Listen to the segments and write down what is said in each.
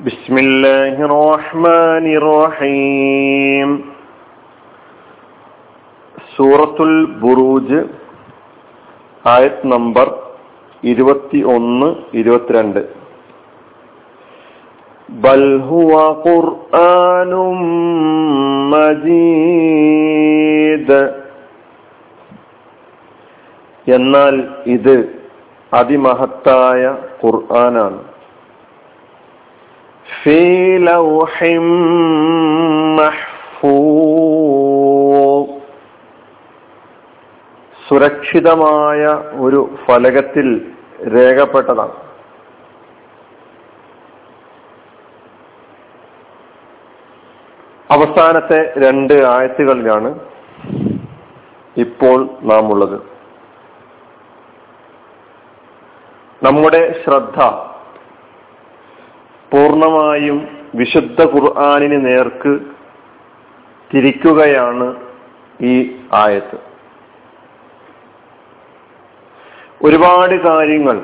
بسم الله الرحمن الرحيم സൂറത്തുൽ ബുറൂജ് ആയത് നമ്പർ ഇരുപത്തി ഒന്ന് ഇരുപത്തിരണ്ട് ബൽ ഹുവ ഖുർആനും മജീദ് എന്നാൽ ഇത് അതിമഹത്തായ ഖുർആനാണ് സുരക്ഷിതമായ ഒരു ഫലകത്തിൽ രേഖപ്പെട്ടതാണ്. അവസാനത്തെ രണ്ട് ആയത്തുകളിലാണ് ഇപ്പോൾ നാം ഉള്ളത് നമ്മുടെ ശ്രദ്ധ പൂർണമായും വിശുദ്ധ ഖുർആാനിന് നേർക്ക് തിരിക്കുകയാണ് ഈ ആയത്ത്. ഒരുപാട് കാര്യങ്ങൾ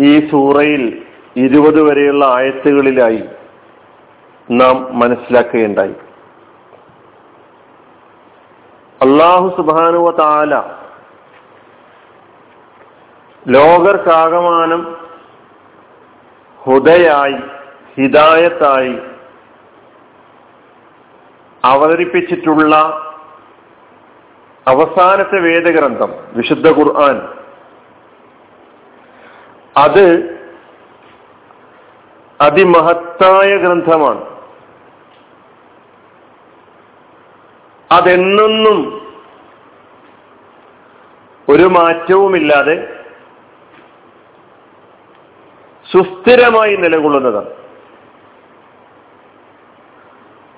ഈ സൂറയിൽ ഇരുപത് വരെയുള്ള ആയത്തുകളിലായി നാം മനസ്സിലാക്കുകയുണ്ടായി. അള്ളാഹു സുബാനുവ താല ലോകർക്കാകമാനം ഹുദയായി ഹിദായത്തായി അവതരിപ്പിച്ചിട്ടുള്ള അവസാനത്തെ വേദഗ്രന്ഥം വിശുദ്ധ ഖുർആൻ. അത് അതിമഹത്തായ ഗ്രന്ഥമാണ്. അതെന്നൊന്നും ഒരു മാറ്റവുമില്ലാതെ സുസ്ഥിരമായി നിലകൊള്ളുന്നതാണ്.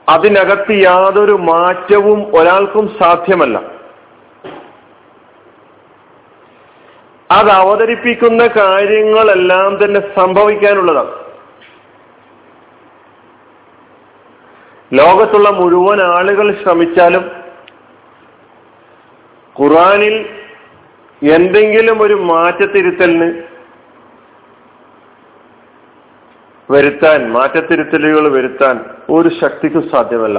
അതിനകത്ത് യാതൊരു മാറ്റവും ഒരാൾക്കും സാധ്യമല്ല. അത് അവതരിപ്പിക്കുന്ന കാര്യങ്ങളെല്ലാം തന്നെ സംഭവിക്കാനുള്ളതാണ്. ലോകത്തുള്ള മുഴുവൻ ആളുകൾ ശ്രമിച്ചാലും ഖുറാനിൽ എന്തെങ്കിലും ഒരു മാറ്റത്തിരുത്തലിന് വരുത്താൻ മാറ്റത്തിരുത്തലുകൾ വരുത്താൻ ഒരു ശക്തിക്കും സാധ്യമല്ല.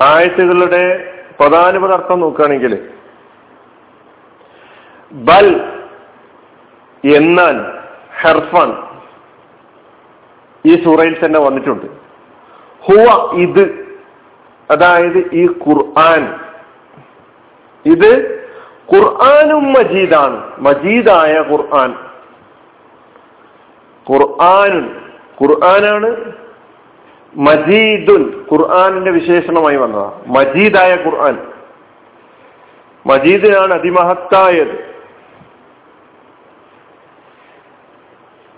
ആയത്തുകളുടെ പ്രധാനപ്പെട്ട അർത്ഥം നോക്കുകയാണെങ്കിൽ ബൽ എന്നാൽ ഹെർഫാൻ ഈ സൂറയിൽ തന്നെ വന്നിട്ടുണ്ട്. ഹുവ ഇത് അതായത് ഈ ഖുർആൻ. ഇത് ഖുർആാനും മജീദാണ്. മജീദായ ഖുർആൻ. ഖുർആാനുൻ. ഖുർആനാണ് മജീദുൻ. ഖുർആാനിന്റെ വിശേഷണമായി വന്നതാ. മജീദായ ഖുർആൻ. മജീദിനാണ് അതിമഹത്തായത്.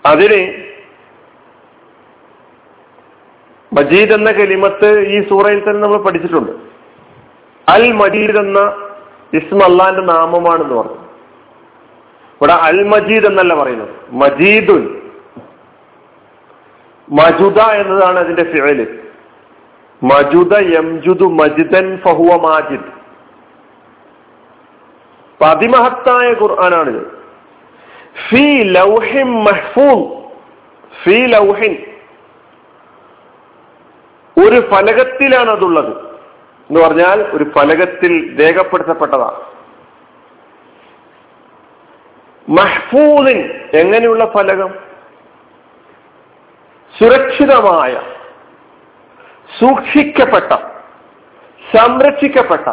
അതിന് മജീദ് എന്ന കലിമത്ത് ഈ സൂറയിൽ തന്നെ നമ്മൾ പഠിച്ചിട്ടുണ്ട്. അൽ മജീദ് എന്ന ഇസ്മ അള്ളാന്റെ നാമമാണെന്ന് പറഞ്ഞു. ഇവിടെ അൽ മജീദ് എന്നല്ല പറയുന്നത്. മജീദുൻ. മജുദ എന്നതാണ് അതിന്റെ ഫിഴൽ മജുദ യംജുദു മജിദൻ ഫഹുവ മാജിദ്. അതിമഹത്തായ ഖുർആനാണിത്. ഫി ലൗഹിൻ മഹ്ഫൂൻ ഫി ലൗഹിൻ. ഒരു ഫലകത്തിലാണ് അതുള്ളത് എന്ന് പറഞ്ഞാൽ ഒരു ഫലകത്തിൽ രേഖപ്പെടുത്തപ്പെട്ടതാണ്. മഹ്ഫൂദിൻ എങ്ങനെയുള്ള ഫലകം? സുരക്ഷിതമായ സൂക്ഷിക്കപ്പെട്ട സംരക്ഷിക്കപ്പെട്ട.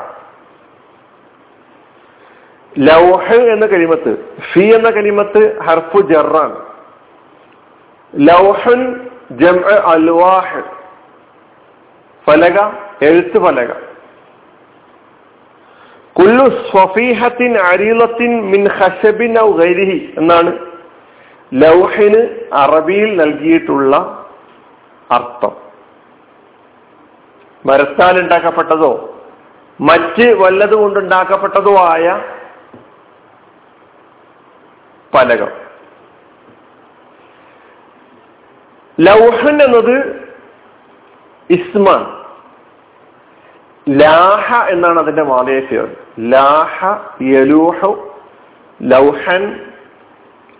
ലൗഹ് എന്ന കലിമത്ത് ഫി എന്ന കലിമത്ത് ഹർഫു ജറാണ്. ലൗഹൻ അൽവാഹ്. ഫലക എഴുത്ത് ഫലക. കുല്ലു സ്വഫീഹത്തിൻ അരീലത്തിൻ മിൻ ഹഷബിൻ ഔ ഗൈരിഹി എന്നാണ് ലൗഹിന് അറബിയിൽ നൽകിയിട്ടുള്ള അർത്ഥം. മരത്താൽ ഉണ്ടാക്കപ്പെട്ടതോ മറ്റ് വല്ലതുകൊണ്ടുണ്ടാക്കപ്പെട്ടതോ ആയ പലകം. ലൗഹൻ എന്നത് ഇസ്മാൻ. ലാഹ എന്നാണ് അതിന്റെ മാതേശ്വരം ലാഹ യലൂഹ ലൗഹൻ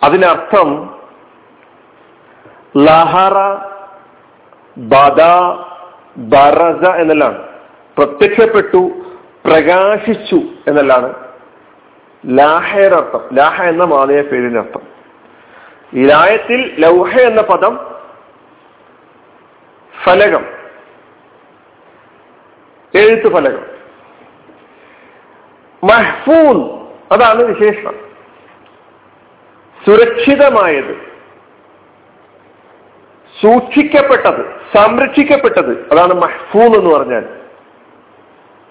അതിനർത്ഥം ലഹറ ബദ ബറസ എന്നെല്ലാം പ്രത്യക്ഷപ്പെട്ടു പ്രകാശിച്ചു എന്നെല്ലാണ് ലാഹയുടെ ലാഹ എന്ന മാതയ പേരിനർത്ഥം അർത്ഥം. ലായത്തിൽ ലൗഹ എന്ന പദം ഫലകം. എഴുത്തു ഫലകം മഹ്ഫൂൻ അതാണ് വിശേഷണം. സുരക്ഷിതമായത്. സൂക്ഷിക്കപ്പെട്ടത് സംരക്ഷിക്കപ്പെട്ടത് അതാണ് മഹ്ഫൂൽ എന്ന് പറഞ്ഞാൽ.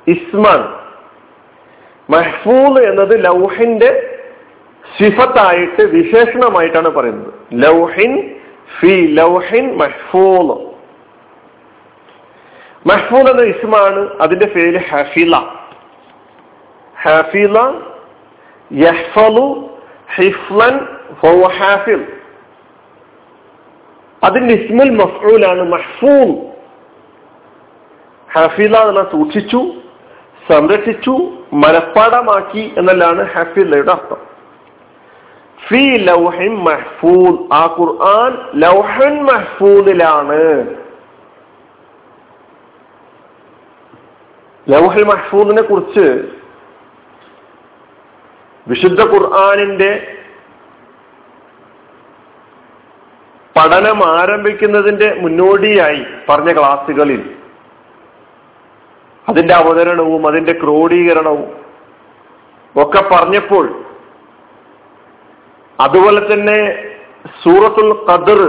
ഇസ്മാൻ മഹ്ഫൂൽ എന്നത് ലൗഹിന്റെ സിഫത്തായിട്ട് വിശേഷണമായിട്ടാണ് പറയുന്നത്. ലൗഹിൻ ഫി ലൗഹിൻ മഹ്ഫൂൽ മഹ്ഫൂൽ എന്ന ഇസ്മാണ് അതിന്റെ പേര് ഹഫീല ഹഫീല യഹ്ഫലു ഹിഫ്ലൻ ഹാഫിൽ അതിന്റെ ഇസ്മുൽ മഫ്ഊലാണ് മഹ്ഫൂൽ ഹഫില എന്ന സൂക്ഷിച്ചു സംരക്ഷിച്ചു മനഃപ്പാടമാക്കി എന്നല്ലാണ് ഹഫിലയുടെ അർത്ഥം. ഫി ലൗഹിൻ മഹ്ഫൂൽ. ആ ഖുർആൻ ലൗഹൻ മഹ്ഫൂലിലാണ് ലൗഹൽ മഹ്ഫൂദിനെ കുറിച്ച് വിശുദ്ധ ഖുർആാനിന്റെ പഠനം ആരംഭിക്കുന്നതിന്റെ മുന്നോടിയായി പറഞ്ഞ ക്ലാസ്സുകളിൽ അതിന്റെ അവതരണവും അതിന്റെ ക്രോഡീകരണവും ഒക്കെ പറഞ്ഞപ്പോൾ അതുപോലെ തന്നെ സൂറത്തുൽ ഖദർ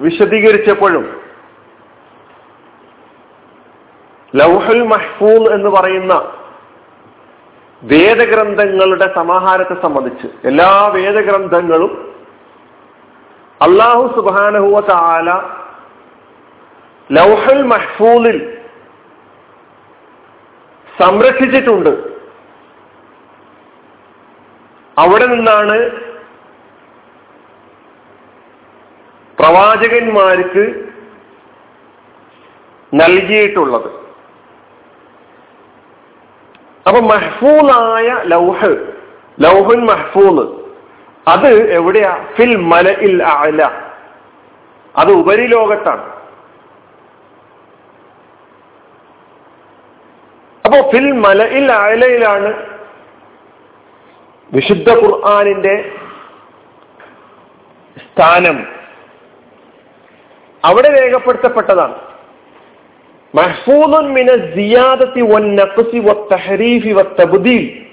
വിശദീകരിച്ചപ്പോഴും ലൗഹുൽ മഹ്ഫൂൽ എന്ന് പറയുന്ന വേദഗ്രന്ഥങ്ങളുടെ സമാഹാരത്തെ സംബന്ധിച്ച് എല്ലാ വേദഗ്രന്ഥങ്ങളും അള്ളാഹു സുബാനഹുവ താല ലൗഹൽ മഹ്ഫൂലിൽ സംരക്ഷിച്ചിട്ടുണ്ട്. അവിടെ നിന്നാണ് പ്രവാചകന്മാർക്ക് നൽകിയിട്ടുള്ളത്. അപ്പൊ മഹ്ഫൂലായ ലൗഹ് ലൗഹുൻ മഹ്ഫൂൽ അത് എവിടെയാ? ഫിൽ മല ഇൽ അല അത് ഉപരിലോകത്താണ്. അപ്പോ ഫിൽ മല ഇൽ അലയിലാണ് വിശുദ്ധ ഖുർആാനിന്റെ സ്ഥാനം. അവിടെ രേഖപ്പെടുത്തപ്പെട്ടതാണ്. മഹ്ഫൂദുൻ മിന സിയാദത്തി വൻ നഖ്സി വത്തഹരീഫി വത്തബ്ദീൽ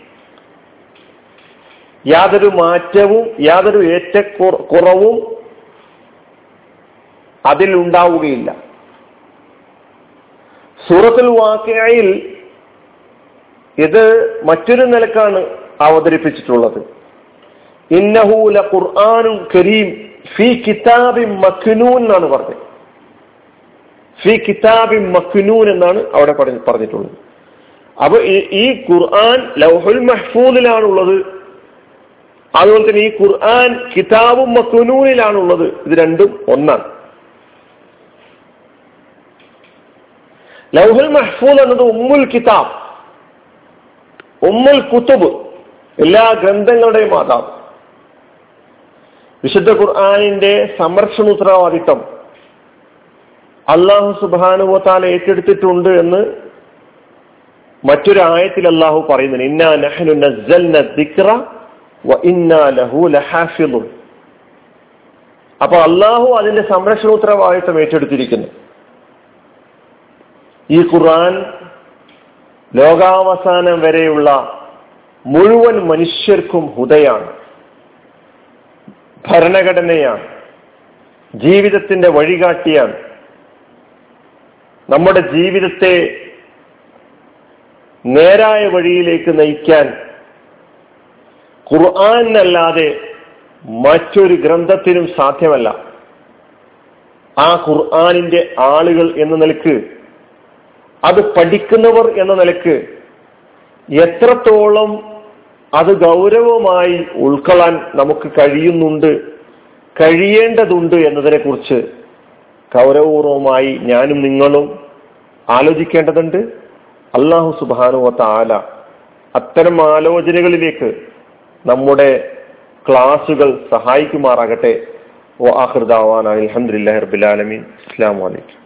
യാതൊരു മാറ്റവും യാതൊരു ഏറ്റക്കുറവും അതിൽ ഉണ്ടാവുകയില്ല. സൂറത്തുൽ വാക്കയിൽ ഇത് മറ്റൊരു നിലക്കാണ് അവതരിപ്പിച്ചിട്ടുള്ളത്. ഇന്നഹൂല ഖുർആാനും കരീം ഫി കിതാബി മഖ്നൂൻ എന്നാണ് പറഞ്ഞത്. ഫി കിതാബി മഖ്നൂൻ എന്നാണ് അവിടെ പറഞ്ഞിട്ടുള്ളത്. അപ്പൊ ഈ ഖുർആൻ ലൗഹുൽ മഹ്ഫൂദിലാണുള്ളത്. അതുപോലെ തന്നെ ഈ ഖുർആൻ കിതാബും മസുനൂനിലാണുള്ളത് ഇത് രണ്ടും ഒന്നാണ്. ലൗഹുൽ മഹ്ഫൂദ് എന്നത് ഉമ്മുൽ കിതാബ് ഉമ്മുൽ കുത്തുബ് എല്ലാ ഗ്രന്ഥങ്ങളുടെയും മാതാവ്. വിശുദ്ധ ഖുർആാനിന്റെ സംരക്ഷണ ഉത്തരവാദിത്വം അള്ളാഹു സുബാനുവത്താല ഏറ്റെടുത്തിട്ടുണ്ട് എന്ന് മറ്റൊരു ആയത്തിൽ അള്ളാഹു പറയുന്നുണ്ട്. ഇന്നാ നഹ്നു നസ്സൽന ദിക്റ അപ്പൊ അള്ളാഹു അതിന്റെ സംരക്ഷണ ഉത്തരവാദിത്വം ഏറ്റെടുത്തിരിക്കുന്നു. ഈ ഖുർആൻ ലോകാവസാനം വരെയുള്ള മുഴുവൻ മനുഷ്യർക്കും ഹുദയാണ്. ഭരണഘടനയാണ്. ജീവിതത്തിന്റെ വഴികാട്ടിയാണ്. നമ്മുടെ ജീവിതത്തെ നേരായ വഴിയിലേക്ക് നയിക്കാൻ ഖുർആാനല്ലാതെ മറ്റൊരു ഗ്രന്ഥത്തിനും സാധ്യമല്ല. ആ ഖുർആാനിന്റെ ആളുകൾ എന്ന നിലയ്ക്ക് അത് പഠിക്കുന്നവർ എന്ന നിലയ്ക്ക് എത്രത്തോളം അത് ഗൗരവമായി ഉൾക്കൊള്ളാൻ നമുക്ക് കഴിയുന്നുണ്ട് കഴിയേണ്ടതുണ്ട് എന്നതിനെ കുറിച്ച് ഗൗരവപൂർവമായി ഞാനും നിങ്ങളും ആലോചിക്കേണ്ടതുണ്ട്. അള്ളാഹു സുബാനുവത്ത ആല അത്തരം ആലോചനകളിലേക്ക് നമ്മുടെ ക്ലാസുകൾ സഹായിക്കുമാറാകട്ടെ. അലഹമുല്ലാ റബുലാലമീൻ അസ്സാം വലൈക്കും